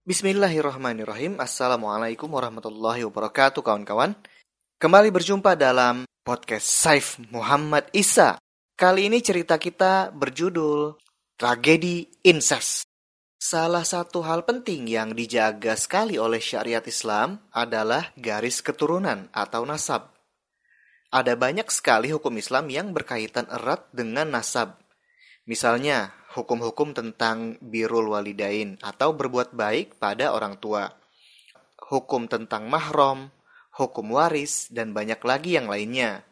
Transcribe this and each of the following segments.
Bismillahirrahmanirrahim. Assalamualaikum warahmatullahi wabarakatuh kawan-kawan. Kembali berjumpa dalam podcast Saif Muhammad Isa. Kali ini cerita kita berjudul Tragedi Incest. Salah satu hal penting yang dijaga sekali oleh syariat Islam adalah garis keturunan atau nasab. Ada banyak sekali hukum Islam yang berkaitan erat dengan nasab. Misalnya, hukum-hukum tentang birul walidain atau berbuat baik pada orang tua, hukum tentang mahram, hukum waris, dan banyak lagi yang lainnya.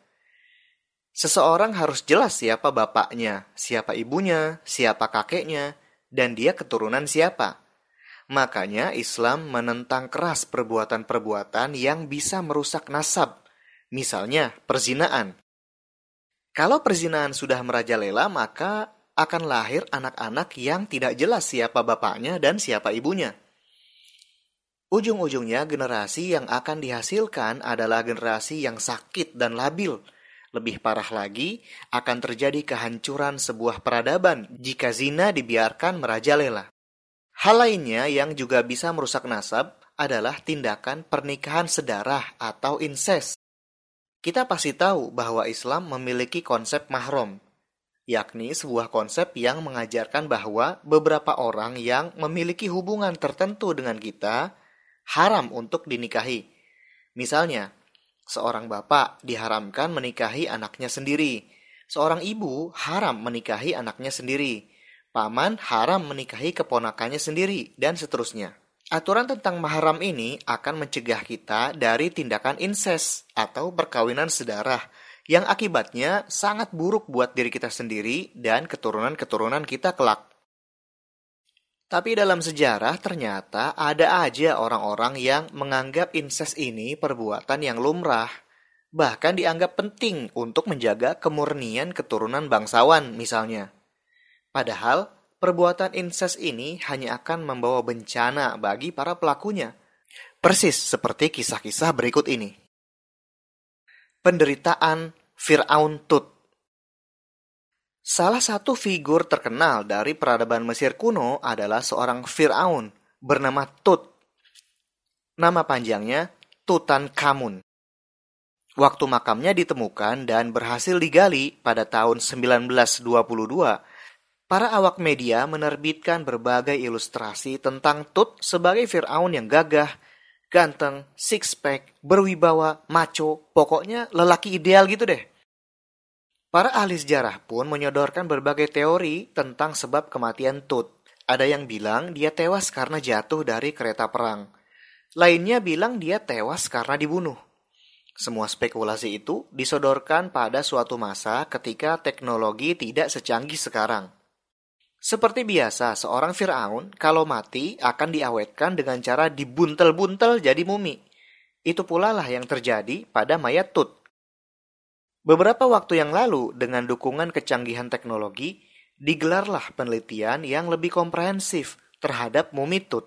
Seseorang harus jelas siapa bapaknya, siapa ibunya, siapa kakeknya, dan dia keturunan siapa. Makanya Islam menentang keras perbuatan-perbuatan yang bisa merusak nasab, misalnya perzinaan. Kalau perzinaan sudah merajalela, maka akan lahir anak-anak yang tidak jelas siapa bapaknya dan siapa ibunya. Ujung-ujungnya generasi yang akan dihasilkan adalah generasi yang sakit dan labil. Lebih parah lagi, akan terjadi kehancuran sebuah peradaban jika zina dibiarkan merajalela. Hal lainnya yang juga bisa merusak nasab adalah tindakan pernikahan sedarah atau incest. Kita pasti tahu bahwa Islam memiliki konsep mahram, yakni sebuah konsep yang mengajarkan bahwa beberapa orang yang memiliki hubungan tertentu dengan kita haram untuk dinikahi. Misalnya, seorang bapak diharamkan menikahi anaknya sendiri, seorang ibu haram menikahi anaknya sendiri, paman haram menikahi keponakannya sendiri, dan seterusnya. Aturan tentang mahram ini akan mencegah kita dari tindakan incest atau perkawinan sedarah yang akibatnya sangat buruk buat diri kita sendiri dan keturunan-keturunan kita kelak. Tapi dalam sejarah ternyata ada aja orang-orang yang menganggap incest ini perbuatan yang lumrah, bahkan dianggap penting untuk menjaga kemurnian keturunan bangsawan misalnya. Padahal perbuatan incest ini hanya akan membawa bencana bagi para pelakunya. Persis seperti kisah-kisah berikut ini. Penderitaan Fir'aun Tut Salah satu figur terkenal dari peradaban Mesir kuno adalah seorang Fir'aun bernama Tut. Nama panjangnya Tutankhamun. Waktu makamnya ditemukan dan berhasil digali pada tahun 1922, para awak media menerbitkan berbagai ilustrasi tentang Tut sebagai Fir'aun yang gagah, ganteng, six pack, berwibawa, maco, pokoknya lelaki ideal gitu deh. Para ahli sejarah pun menyodorkan berbagai teori tentang sebab kematian Tut. Ada yang bilang dia tewas karena jatuh dari kereta perang. Lainnya bilang dia tewas karena dibunuh. Semua spekulasi itu disodorkan pada suatu masa ketika teknologi tidak secanggih sekarang. Seperti biasa, seorang Fir'aun kalau mati akan diawetkan dengan cara dibuntel-buntel jadi mumi. Itu pula lah yang terjadi pada mayat Tut. Beberapa waktu yang lalu, dengan dukungan kecanggihan teknologi, digelarlah penelitian yang lebih komprehensif terhadap mumi Tut.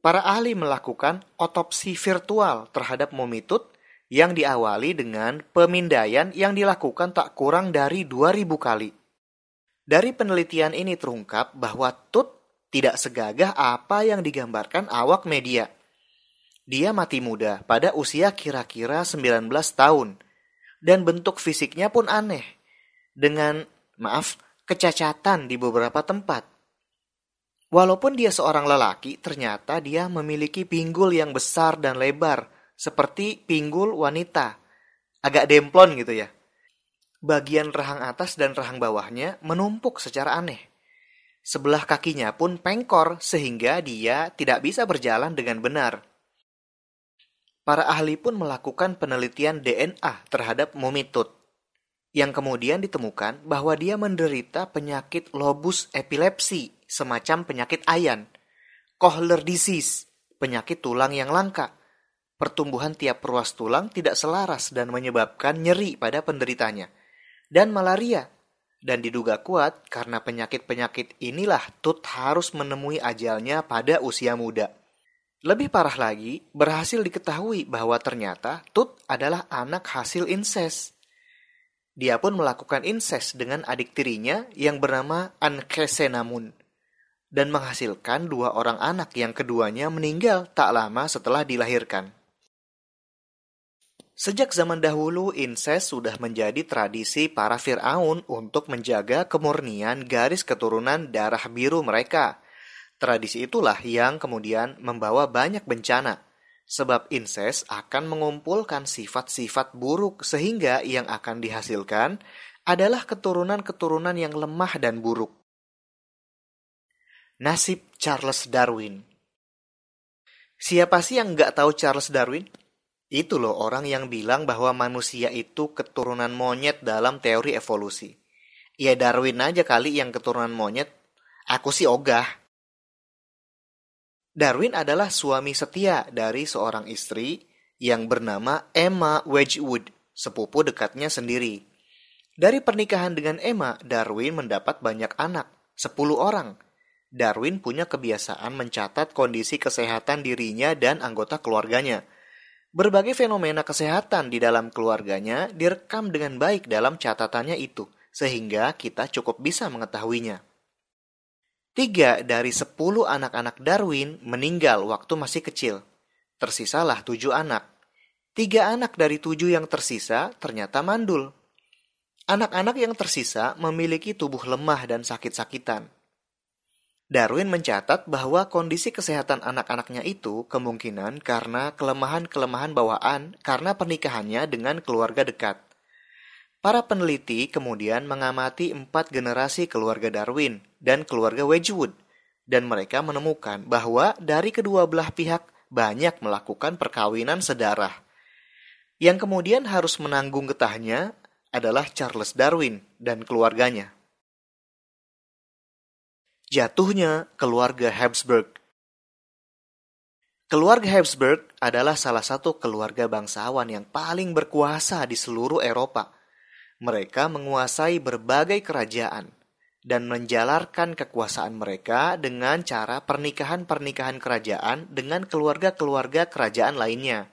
Para ahli melakukan otopsi virtual terhadap mumi Tut yang diawali dengan pemindaian yang dilakukan tak kurang dari 2000 kali. Dari penelitian ini terungkap bahwa Tut tidak segagah apa yang digambarkan awak media. Dia mati muda pada usia kira-kira 19 tahun dan bentuk fisiknya pun aneh. Dengan, maaf, kecacatan di beberapa tempat. Walaupun dia seorang lelaki, ternyata dia memiliki pinggul yang besar dan lebar, seperti pinggul wanita. Agak demplon gitu ya bagian rahang atas dan rahang bawahnya menumpuk secara aneh. Sebelah kakinya pun pengkor sehingga dia tidak bisa berjalan dengan benar. Para ahli pun melakukan penelitian DNA terhadap mumi Tut, yang kemudian ditemukan bahwa dia menderita penyakit lobus epilepsi, semacam penyakit ayan, Kohler disease, penyakit tulang yang langka. Pertumbuhan tiap ruas tulang tidak selaras dan menyebabkan nyeri pada penderitanya dan malaria. Dan diduga kuat karena penyakit-penyakit inilah Tut harus menemui ajalnya pada usia muda. Lebih parah lagi, berhasil diketahui bahwa ternyata Tut adalah anak hasil incest. Dia pun melakukan incest dengan adik tirinya yang bernama Ankesenamun. dan menghasilkan dua orang anak yang keduanya meninggal tak lama setelah dilahirkan. Sejak zaman dahulu, inses sudah menjadi tradisi para Fir'aun untuk menjaga kemurnian garis keturunan darah biru mereka. Tradisi itulah yang kemudian membawa banyak bencana, sebab inses akan mengumpulkan sifat-sifat buruk sehingga yang akan dihasilkan adalah keturunan-keturunan yang lemah dan buruk. Nasib Charles Darwin Siapa sih yang nggak tahu Charles Darwin? Itu loh orang yang bilang bahwa manusia itu keturunan monyet dalam teori evolusi. Ya Darwin aja kali yang keturunan monyet. Aku sih ogah. Darwin adalah suami setia dari seorang istri yang bernama Emma Wedgwood, sepupu dekatnya sendiri. Dari pernikahan dengan Emma, Darwin mendapat banyak anak, 10 orang. Darwin punya kebiasaan mencatat kondisi kesehatan dirinya dan anggota keluarganya – Berbagai fenomena kesehatan di dalam keluarganya direkam dengan baik dalam catatannya itu, sehingga kita cukup bisa mengetahuinya. Tiga dari sepuluh anak-anak Darwin meninggal waktu masih kecil. Tersisalah tujuh anak. Tiga anak dari tujuh yang tersisa ternyata mandul. Anak-anak yang tersisa memiliki tubuh lemah dan sakit-sakitan. Darwin mencatat bahwa kondisi kesehatan anak-anaknya itu kemungkinan karena kelemahan-kelemahan bawaan karena pernikahannya dengan keluarga dekat. Para peneliti kemudian mengamati empat generasi keluarga Darwin dan keluarga Wedgwood, dan mereka menemukan bahwa dari kedua belah pihak banyak melakukan perkawinan sedarah. Yang kemudian harus menanggung getahnya adalah Charles Darwin dan keluarganya. Jatuhnya keluarga Habsburg Keluarga Habsburg adalah salah satu keluarga bangsawan yang paling berkuasa di seluruh Eropa. Mereka menguasai berbagai kerajaan dan menjalarkan kekuasaan mereka dengan cara pernikahan-pernikahan kerajaan dengan keluarga-keluarga kerajaan lainnya.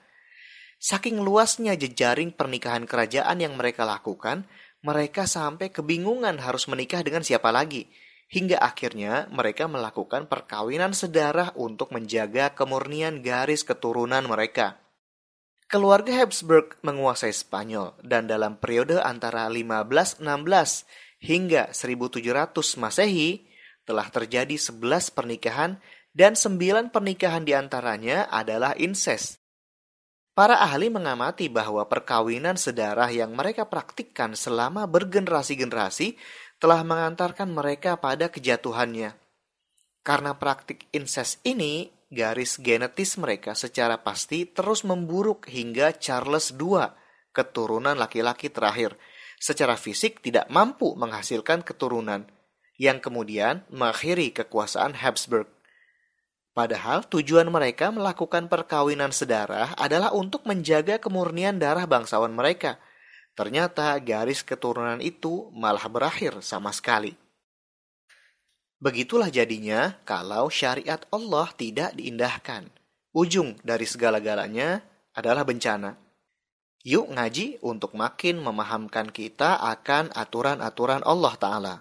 Saking luasnya jejaring pernikahan kerajaan yang mereka lakukan, mereka sampai kebingungan harus menikah dengan siapa lagi – hingga akhirnya mereka melakukan perkawinan sedarah untuk menjaga kemurnian garis keturunan mereka. Keluarga Habsburg menguasai Spanyol dan dalam periode antara 1516 hingga 1700 Masehi telah terjadi 11 pernikahan dan 9 pernikahan di antaranya adalah inses. Para ahli mengamati bahwa perkawinan sedarah yang mereka praktikkan selama bergenerasi-generasi telah mengantarkan mereka pada kejatuhannya. Karena praktik inses ini, garis genetis mereka secara pasti terus memburuk hingga Charles II, keturunan laki-laki terakhir, secara fisik tidak mampu menghasilkan keturunan, yang kemudian mengakhiri kekuasaan Habsburg. Padahal tujuan mereka melakukan perkawinan sedarah adalah untuk menjaga kemurnian darah bangsawan mereka – Ternyata garis keturunan itu malah berakhir sama sekali. Begitulah jadinya kalau syariat Allah tidak diindahkan. Ujung dari segala-galanya adalah bencana. Yuk ngaji untuk makin memahamkan kita akan aturan-aturan Allah Ta'ala.